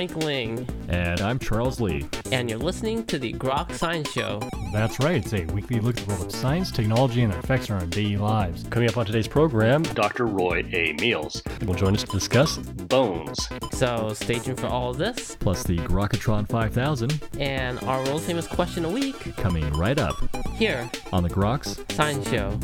Frank Ling. And I'm Charles Lee. And you're listening to the Grok Science Show. That's right, it's a weekly look at the world of science, technology, and their effects on our daily lives. Coming up on today's program, Dr. Roy A. Meals will join us to discuss bones. So stay tuned for all of this. Plus the Grokatron 5000. And our world famous question a week. Coming right up. Here. On the Groks Science Show.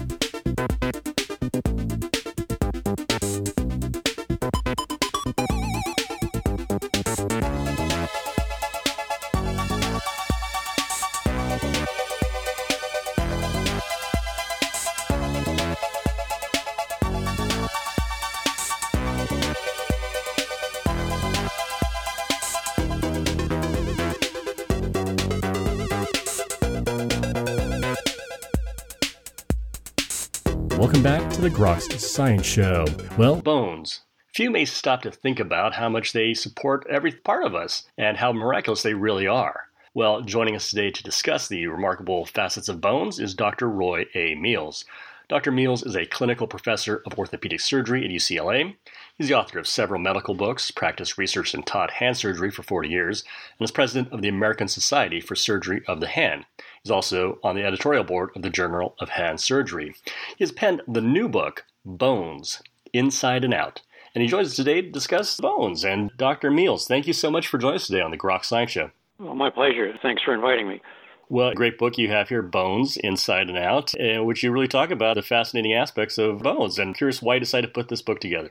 The Groks Science Show. Well, bones. Few may stop to think about how much they support every part of us and how miraculous they really are. Well, joining us today to discuss the remarkable facets of bones is Dr. Roy A. Meals. Dr. Meals is a clinical professor of orthopedic surgery at UCLA. He's the author of several medical books, practiced research and taught hand surgery for 40 years, and is president of the American Society for Surgery of the Hand. He's also on the editorial board of the Journal of Hand Surgery. He has penned the new book, Bones, Inside and Out. And he joins us today to discuss bones. And Dr. Meals, thank you so much for joining us today on the Grok Science Show. Well, my pleasure. Thanks for inviting me. Well, great book you have here, Bones, Inside and Out, in which you really talk about the fascinating aspects of bones. And I'm curious why you decided to put this book together.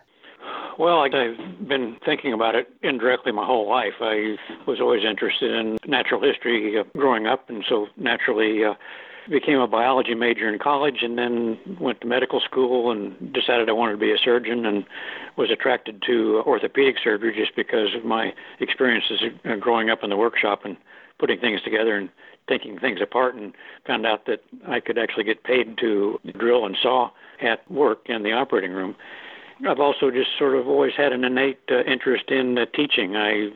Well, I've been thinking about it indirectly my whole life. I was always interested in natural history uh, growing up, and so naturally uh, became a biology major in college and then went to medical school and decided I wanted to be a surgeon and was attracted to orthopedic surgery just because of my experiences uh, growing up in the workshop and putting things together and taking things apart and found out that I could actually get paid to drill and saw at work in the operating room. I've also just sort of always had an innate uh, interest in uh, teaching. I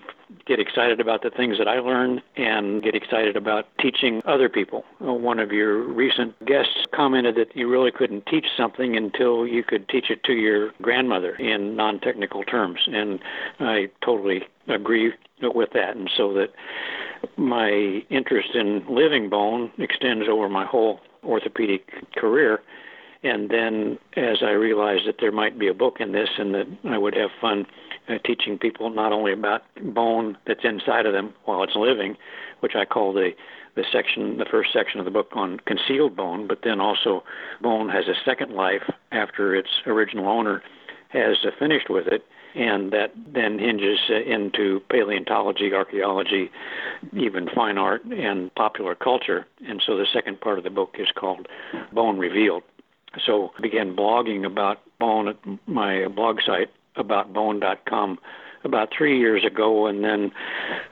get excited about the things that I learn and get excited about teaching other people. Uh, one of your recent guests commented that you really couldn't teach something until you could teach it to your grandmother in non technical terms. And I totally agree with that. And so that my interest in living bone extends over my whole orthopedic career. And then, as I realized that there might be a book in this and that I would have fun uh, teaching people not only about bone that's inside of them while it's living, which I call the the section, the first section of the book on concealed bone, but then also bone has a second life after its original owner has uh, finished with it, and that then hinges into paleontology, archaeology, even fine art and popular culture. And so the second part of the book is called Bone Revealed. So I began blogging about bone at my blog site aboutbone.com about three years ago, and then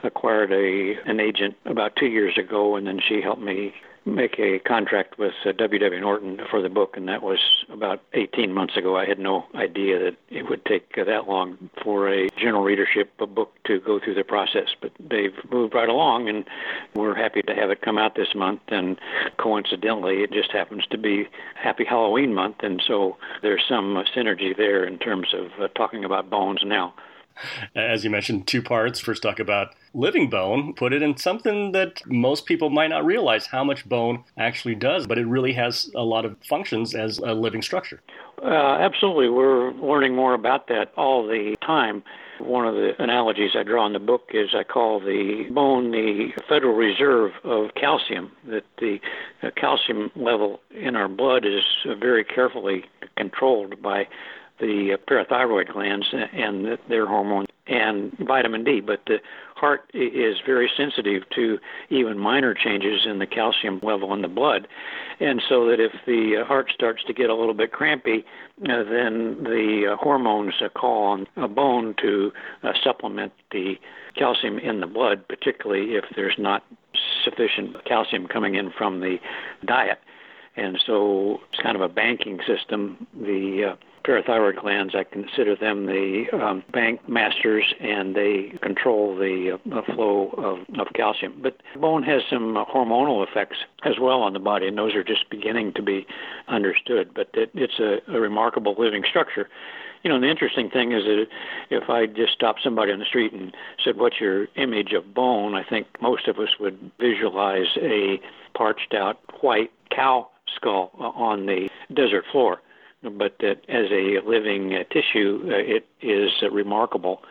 acquired a an agent about two years ago, and then she helped me make a contract with uh, W.W. Norton for the book, and that was about 18 months ago. I had no idea that it would take uh, that long for a general readership a book to go through the process, but they've moved right along, and we're happy to have it come out this month. And coincidentally, it just happens to be Happy Halloween month, and so there's some uh, synergy there in terms of uh, talking about bones now as you mentioned, two parts. First, talk about living bone, put it in something that most people might not realize how much bone actually does, but it really has a lot of functions as a living structure. Uh, absolutely. We're learning more about that all the time. One of the analogies I draw in the book is I call the bone the Federal Reserve of calcium, that the calcium level in our blood is very carefully controlled by the parathyroid glands and their hormones and vitamin D. But the heart is very sensitive to even minor changes in the calcium level in the blood. And so that if the heart starts to get a little bit crampy, uh, then the uh, hormones uh, call on a bone to uh, supplement the calcium in the blood, particularly if there's not sufficient calcium coming in from the diet. And so it's kind of a banking system. The uh, parathyroid glands, I consider them the um, bank masters, and they control the, uh, flow of, of calcium. But bone has some hormonal effects as well on the body, and those are just beginning to be understood. But it, it's a, a remarkable living structure you know, the interesting thing is that if I just stopped somebody on the street and said, "What's your image of bone?" I think most of us would visualize a parched out white cow skull on the desert floor but that as a living uh, tissue, uh, it is uh, remarkable.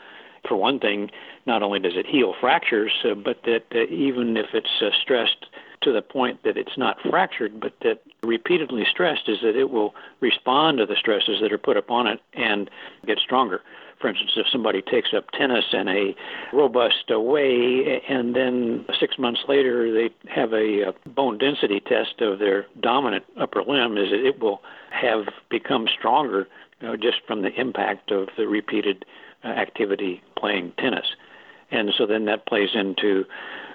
For one thing, not only does it heal fractures, uh, but that uh, even if it's uh, stressed to the point that it's not fractured, but that repeatedly stressed, is that it will respond to the stresses that are put upon it and get stronger. For instance, if somebody takes up tennis in a robust way and then six months later they have a, bone density test of their dominant upper limb, is it will have become stronger you know, just from the impact of the repeated uh, activity playing tennis. And so then that plays into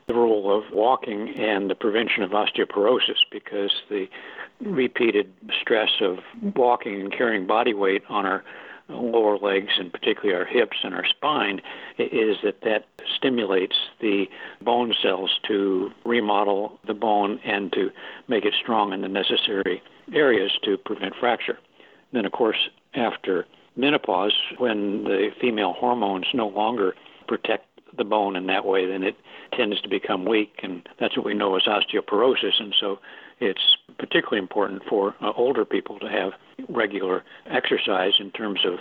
the role of walking and the prevention of osteoporosis because the repeated stress of walking and carrying body weight on our lower legs and particularly our hips and our spine is that that stimulates the bone cells to remodel the bone and to make it strong in the necessary areas to prevent fracture. Then, of course, after menopause, when the female hormones no longer protect the bone in that way, then it tends to become weak, and that's what we know as osteoporosis. And so it's particularly important for uh, older people to have regular exercise in terms of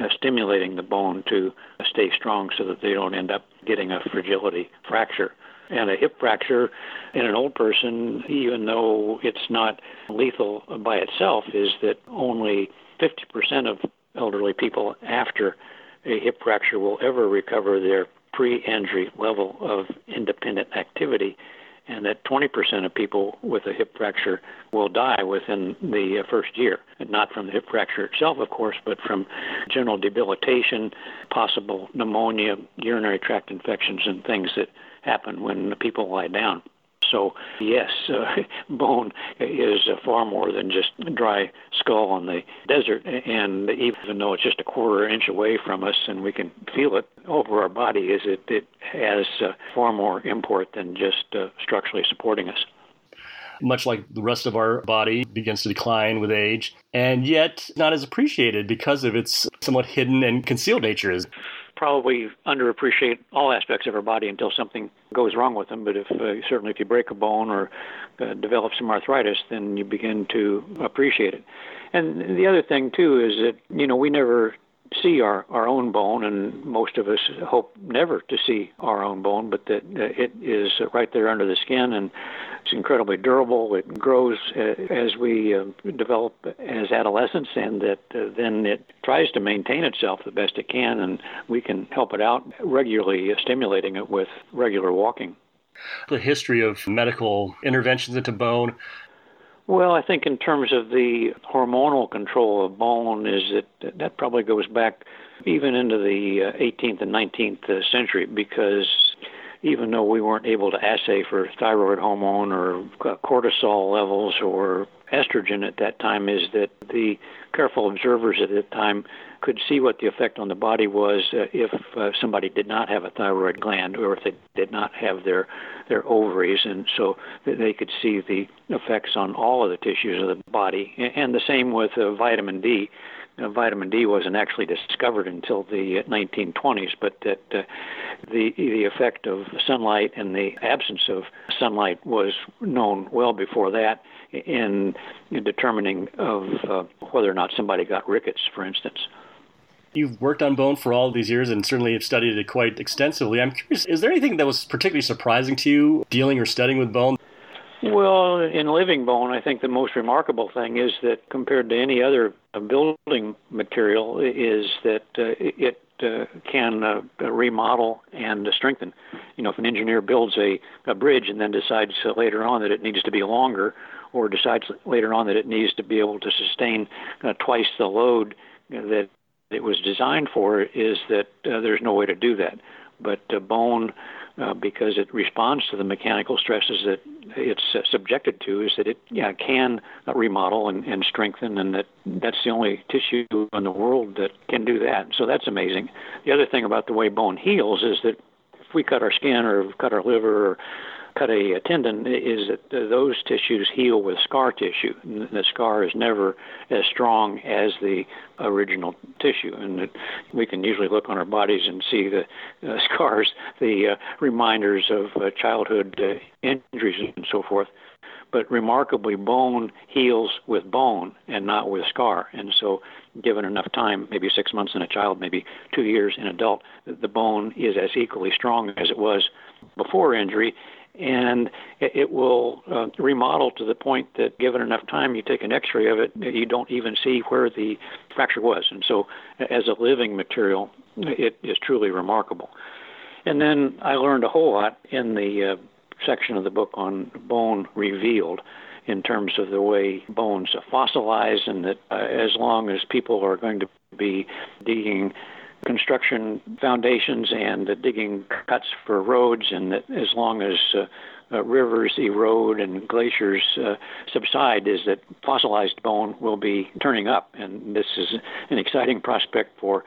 uh, stimulating the bone to stay strong so that they don't end up getting a fragility fracture. And a hip fracture in an old person, even though it's not lethal by itself, is that only 50% of elderly people after a hip fracture will ever recover their pre injury level of independent activity and that 20% of people with a hip fracture will die within the uh, first year. Not from the hip fracture itself, of course, but from general debilitation, possible pneumonia, urinary tract infections, and things that happen when the people lie down. So, yes, uh, bone is uh, far more than just dry skull on the desert. And even though it's just a quarter inch away from us and we can feel it over our body, is it, it has uh, far more import than just uh, structurally supporting us much like the rest of our body, begins to decline with age, and yet not as appreciated because of its somewhat hidden and concealed nature probably underappreciate all aspects of our body until something goes wrong with them. But if uh, certainly if you break a bone or uh, develop some arthritis, then you begin to appreciate it. And the other thing too is that you know we never see our, our own bone, and most of us hope never to see our own bone, but that it is right there under the skin and it's incredibly durable. It grows uh, as we uh, develop as adolescents, and that uh, then it tries to maintain itself the best it can, and we can help it out regularly, stimulating it with regular walking. The history of medical interventions into bone. Well, I think in terms of the hormonal control of bone, is that that probably goes back even into the uh, 18th and 19th uh, century because even though we weren't able to assay for thyroid hormone or uh, cortisol levels or estrogen at that time, is that the careful observers at that time could see what the effect on the body was uh, if uh, somebody did not have a thyroid gland or if they did not have their their ovaries, and so they could see the effects on all of the tissues of the body. And the same with uh, vitamin D uh, vitamin D wasn't actually discovered until the 1920s, but that uh, the the effect of sunlight and the absence of sunlight was known well before that in, in determining of uh, whether or not somebody got rickets, for instance. You've worked on bone for all these years and certainly have studied it quite extensively. I'm curious, is there anything that was particularly surprising to you dealing or studying with bone? Well, in living bone, I think the most remarkable thing is that compared to any other building material, is that uh, it uh, can uh, remodel and strengthen. You know, if an engineer builds a, a bridge and then decides uh, later on that it needs to be longer, or decides later on that it needs to be able to sustain uh, twice the load that it was designed for, is that uh, there's no way to do that. But uh, bone uh, because it responds to the mechanical stresses that it's uh, subjected to is that it yeah, can remodel and, and strengthen, and that that's the only tissue in the world that can do that. So that's amazing. The other thing about the way bone heals is that we cut our skin or cut our liver or cut a, a tendon is that those tissues heal with scar tissue. The scar is never as strong as the original tissue, and it, we can usually look on our bodies and see the uh, scars, the uh, reminders of uh, childhood uh, injuries and so forth. But remarkably, bone heals with bone and not with scar. And so, given enough time, maybe six months in a child, maybe two years in an adult, the bone is as equally strong as it was before injury. And it will uh, remodel to the point that given enough time you take an x-ray of it you don't even see where the fracture was. And so as a living material it is truly remarkable. And then i learned a whole lot in the uh, section of the book on bone revealed in terms of the way bones fossilize and that uh, as long as people are going to be digging construction foundations and uh, digging cuts for roads, and that as long as uh, uh, rivers erode and glaciers uh, subside, is that fossilized bone will be turning up, and this is an exciting prospect for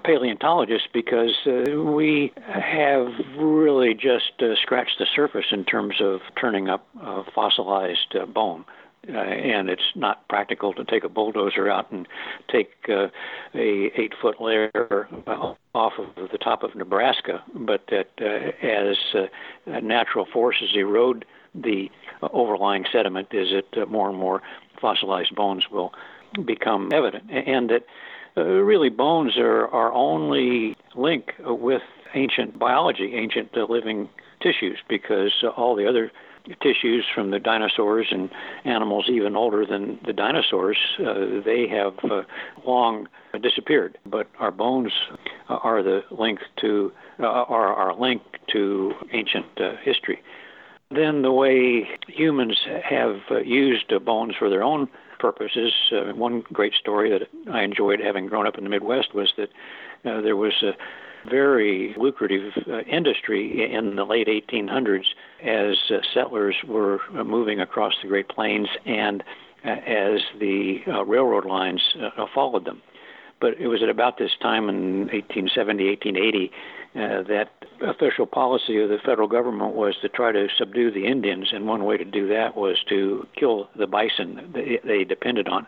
paleontologists because uh, we have really just uh, scratched the surface in terms of turning up uh, fossilized bone. Uh, and it's not practical to take a bulldozer out and take uh, a eight foot layer uh, off of the top of Nebraska, but that as natural forces erode the overlying sediment, is that more and more fossilized bones will become evident, and that uh, really bones are our only link with ancient biology, ancient uh, living tissues, because uh, all the other tissues from the dinosaurs and animals even older than the dinosaurs, uh, they have uh, long disappeared. But our bones are the link to are our link to ancient history. Then the way humans have used bones for their own purposes. Uh, one great story that I enjoyed having grown up in the Midwest was that there was a very lucrative uh, industry in the late 1800s as uh, settlers were uh, moving across the Great Plains and uh, as the uh, railroad lines uh, followed them. But it was at about this time in 1870, 1880 that official policy of the federal government was to try to subdue the Indians, and one way to do that was to kill the bison they, they depended on.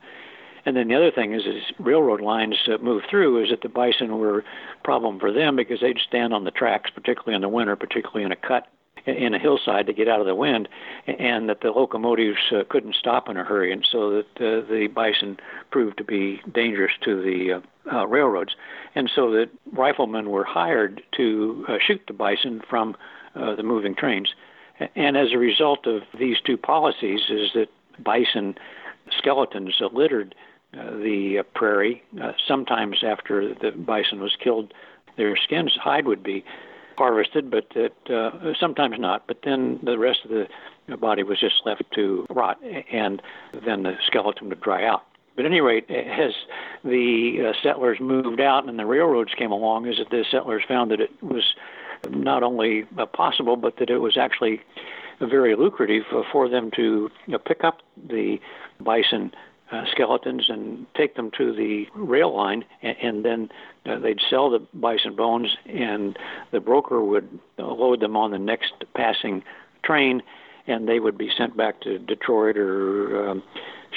And then the other thing is, as railroad lines uh, move through, is that the bison were a problem for them because they'd stand on the tracks, particularly in the winter, particularly in a cut in a hillside to get out of the wind, and that the locomotives uh, couldn't stop in a hurry, and so that uh, the bison proved to be dangerous to the uh, uh, railroads, and so that riflemen were hired to uh, shoot the bison from uh, the moving trains, and as a result of these two policies, is that bison skeletons littered uh, the uh, prairie. Uh, sometimes after the bison was killed, their skins, hide would be harvested, but that, uh, sometimes not. But then the rest of the body was just left to rot, and then the skeleton would dry out. But at any rate, as the uh, settlers moved out and the railroads came along, is that the settlers found that it was not only uh, possible, but that it was actually very lucrative for them to you know, pick up the bison uh, skeletons and take them to the rail line, and, and then uh, they'd sell the bison bones, and the broker would load them on the next passing train, and they would be sent back to Detroit or um,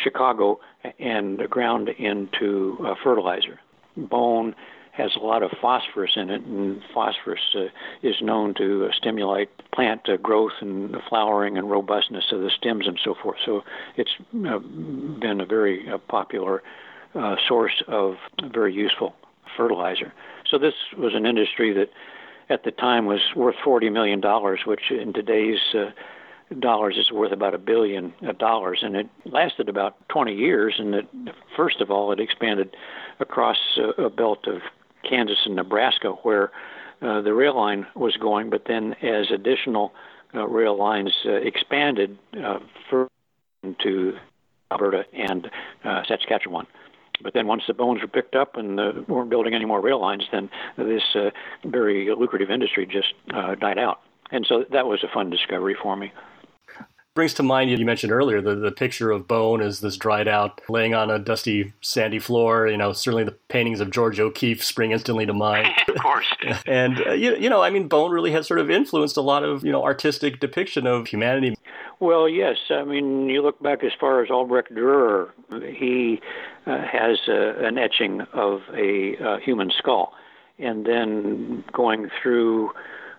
Chicago and ground into uh, fertilizer. Bone has a lot of phosphorus in it, and phosphorus uh, is known to uh, stimulate plant uh, growth and flowering and robustness of the stems and so forth. So it's uh, been a very uh, popular uh, source of very useful fertilizer. So this was an industry that at the time was worth $40 million, which in today's dollars is worth about a billion dollars, and it lasted about 20 years. And it, first of all, it expanded across a belt of Kansas and Nebraska, where uh, the rail line was going. But then, as additional uh, rail lines uh, expanded uh, further into Alberta and uh, Saskatchewan. But then, once the bones were picked up and uh, weren't building any more rail lines, then this uh, very lucrative industry just uh, died out. and so that was a fun discovery for me brings to mind you mentioned earlier the, the picture of bone as this dried out laying on a dusty sandy floor you know certainly the paintings of Georgia o'keeffe spring instantly to mind. Of course. And uh, you, you know i mean bone really has sort of influenced a lot of you know artistic depiction of humanity. Well yes. I mean you look back as far as albrecht dürer. He uh, has uh, an etching of a uh, human skull. And then going through a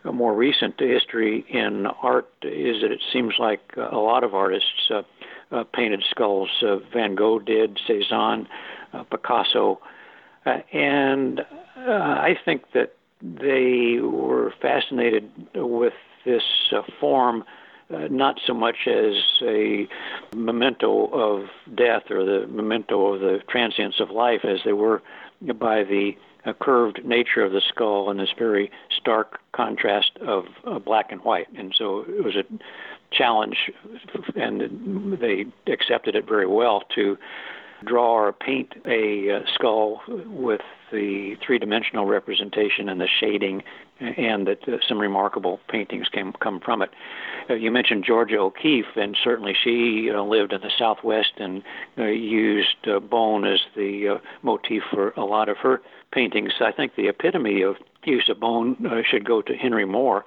more recent history in art is that it seems like a lot of artists uh, uh, painted skulls. Uh, Van Gogh did, Cezanne, uh, Picasso, uh, and uh, I think that they were fascinated with this uh, form. Uh, not so much as a memento of death or the memento of the transience of life as they were by the uh, curved nature of the skull and this very stark contrast of uh, black and white. And so it was a challenge, and they accepted it very well to draw or paint a uh, skull with the three-dimensional representation and the shading, and that uh, some remarkable paintings came come from it. Uh, you mentioned Georgia O'Keeffe, and certainly she uh, lived in the Southwest and uh, used uh, bone as the uh, motif for a lot of her paintings. I think the epitome of use of bone uh, should go to Henry Moore.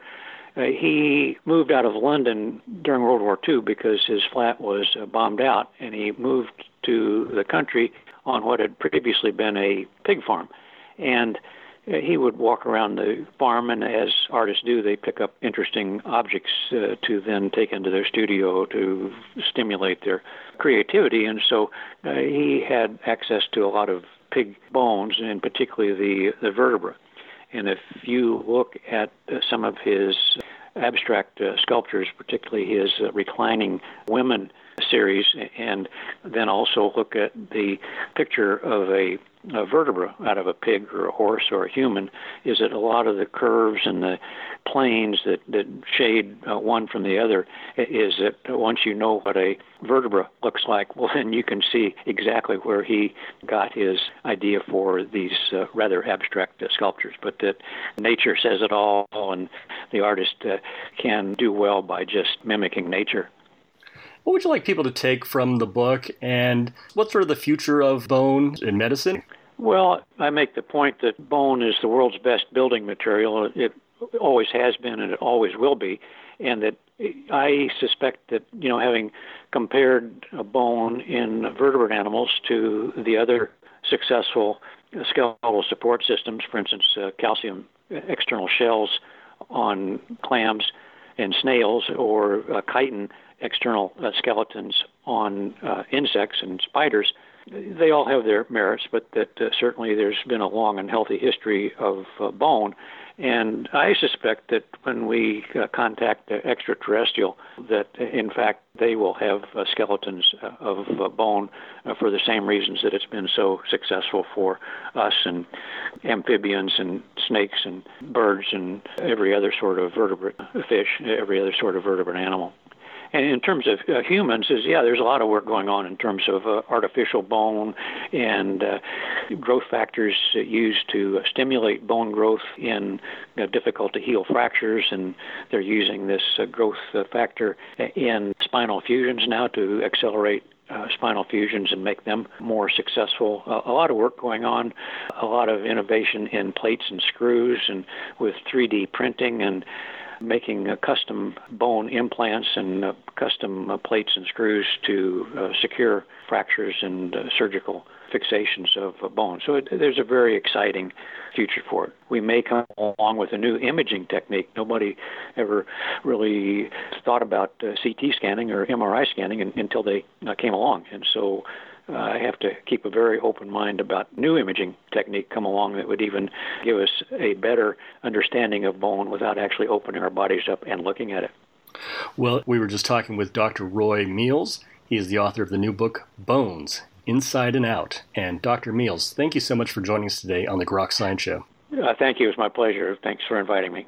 Uh, he moved out of London during World War II because his flat was uh, bombed out, and he moved to the country on what had previously been a pig farm. And he would walk around the farm, and as artists do, they pick up interesting objects uh, to then take into their studio to stimulate their creativity. And so uh, he had access to a lot of pig bones, and particularly the, the vertebra. And if you look at uh, some of his abstract uh, sculptures, particularly his uh, reclining women series, and then also look at the picture of a, a vertebra out of a pig or a horse or a human, is that a lot of the curves and the planes that, that shade uh, one from the other is that once you know what a vertebra looks like, well, then you can see exactly where he got his idea for these uh, rather abstract uh, sculptures. But that nature says it all, and the artist uh, can do well by just mimicking nature. What would you like people to take from the book, and what's sort of the future of bone in medicine? Well, I make the point that bone is the world's best building material. It always has been, and it always will be, and that I suspect that you know, having compared a bone in vertebrate animals to the other successful skeletal support systems, for instance, uh, calcium external shells on clams and snails, or uh, chitin external uh, skeletons on uh, insects and spiders, they all have their merits, but that uh, certainly there's been a long and healthy history of uh, bone. And I suspect that when we uh, contact extraterrestrial, that uh, in fact they will have skeletons of bone for the same reasons that it's been so successful for us and amphibians and snakes and birds and every other sort of vertebrate fish, every other sort of vertebrate animal. And in terms of uh, humans, is yeah, there's a lot of work going on in terms of uh, artificial bone and uh, growth factors used to stimulate bone growth in you know, difficult to heal fractures, and they're using this uh, growth uh, factor in spinal fusions now to accelerate uh, spinal fusions and make them more successful. Uh, a lot of work going on, a lot of innovation in plates and screws, and with 3D printing and making uh, custom bone implants and uh, custom uh, plates and screws to uh, secure fractures and uh, surgical fixations of uh, bone. So it, there's a very exciting future for it. We may come along with a new imaging technique. Nobody ever really thought about CT scanning or MRI scanning until they came along, and so uh, I have to keep a very open mind about new imaging technique come along that would even give us a better understanding of bone without actually opening our bodies up and looking at it. Well, we were just talking with Dr. Roy Meals. He is the author of the new book, Bones Inside and Out. And Dr. Meals, thank you so much for joining us today on the Grok Science Show. Uh, thank you. It was my pleasure. Thanks for inviting me.